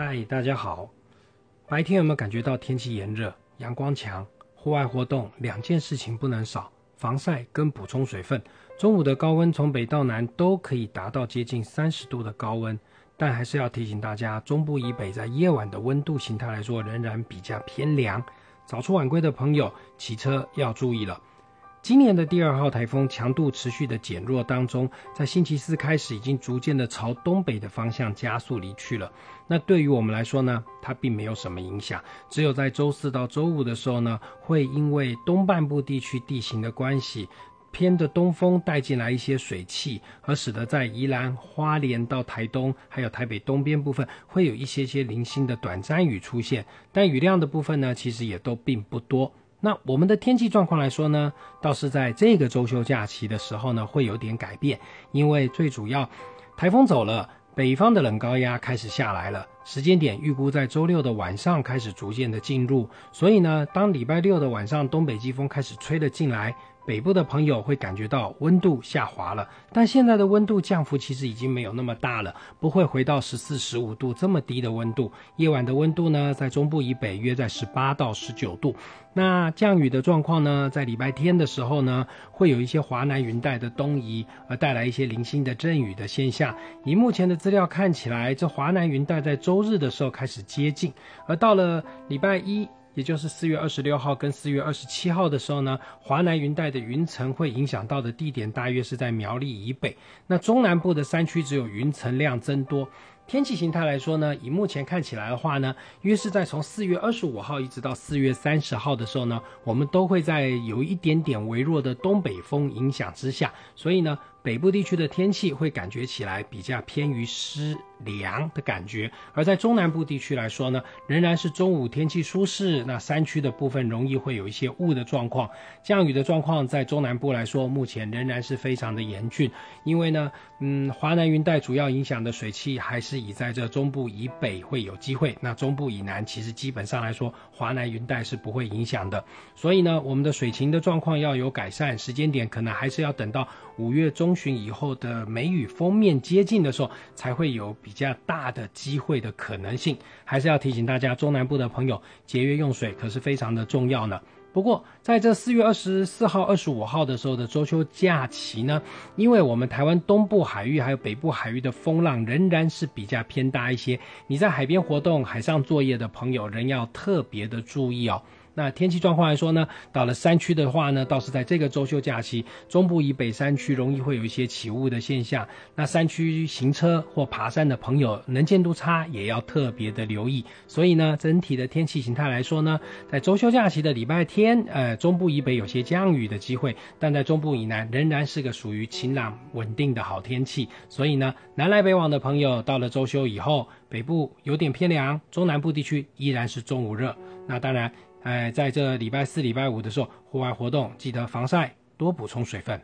嗨，大家好。白天有没有感觉到天气炎热、阳光强？户外活动两件事情不能少：防晒跟补充水分。中午的高温从北到南都可以达到接近三十度的高温，但还是要提醒大家，中部以北在夜晚的温度形态来说仍然比较偏凉。早出晚归的朋友骑车要注意了。今年的第二号台风强度持续的减弱当中，在星期四开始已经逐渐的朝东北的方向加速离去了。那对于我们来说呢，它并没有什么影响，只有在周四到周五的时候呢，会因为东半部地区地形的关系，偏的东风带进来一些水汽，而使得在宜兰花莲到台东，还有台北东边部分，会有一些些零星的短暂雨出现，但雨量的部分呢，其实也都并不多。那我们的天气状况来说呢，倒是在这个周休假期的时候呢，会有点改变，因为最主要，台风走了，北方的冷高压开始下来了，时间点预估在周六的晚上开始逐渐的进入，所以呢，当礼拜六的晚上东北季风开始吹了进来。北部的朋友会感觉到温度下滑了，但现在的温度降幅其实已经没有那么大了，不会回到十四、十五度这么低的温度。夜晚的温度呢，在中部以北约在十八到十九度。那降雨的状况呢，在礼拜天的时候呢，会有一些华南云带的东移，而带来一些零星的阵雨的现象。以目前的资料看起来，这华南云带在周周日的时候开始接近，而到了礼拜一。也就是四月二十六号跟四月二十七号的时候呢，华南云带的云层会影响到的地点大约是在苗栗以北，那中南部的山区只有云层量增多。天气形态来说呢，以目前看起来的话呢，约是在从四月二十五号一直到四月三十号的时候呢，我们都会在有一点点微弱的东北风影响之下，所以呢。北部地区的天气会感觉起来比较偏于湿凉的感觉，而在中南部地区来说呢，仍然是中午天气舒适。那山区的部分容易会有一些雾的状况，降雨的状况在中南部来说，目前仍然是非常的严峻。因为呢，嗯，华南云带主要影响的水汽还是以在这中部以北会有机会，那中部以南其实基本上来说，华南云带是不会影响的。所以呢，我们的水情的状况要有改善，时间点可能还是要等到五月中。旬以后的梅雨封面接近的时候，才会有比较大的机会的可能性。还是要提醒大家，中南部的朋友节约用水可是非常的重要呢。不过，在这四月二十四号、二十五号的时候的周秋假期呢，因为我们台湾东部海域还有北部海域的风浪仍然是比较偏大一些，你在海边活动、海上作业的朋友仍要特别的注意哦。那天气状况来说呢，到了山区的话呢，倒是在这个周休假期，中部以北山区容易会有一些起雾的现象。那山区行车或爬山的朋友，能见度差也要特别的留意。所以呢，整体的天气形态来说呢，在周休假期的礼拜天，呃，中部以北有些降雨的机会，但在中部以南仍然是个属于晴朗稳定的好天气。所以呢，南来北往的朋友，到了周休以后，北部有点偏凉，中南部地区依然是中午热。那当然。哎，在这礼拜四、礼拜五的时候，户外活动记得防晒，多补充水分。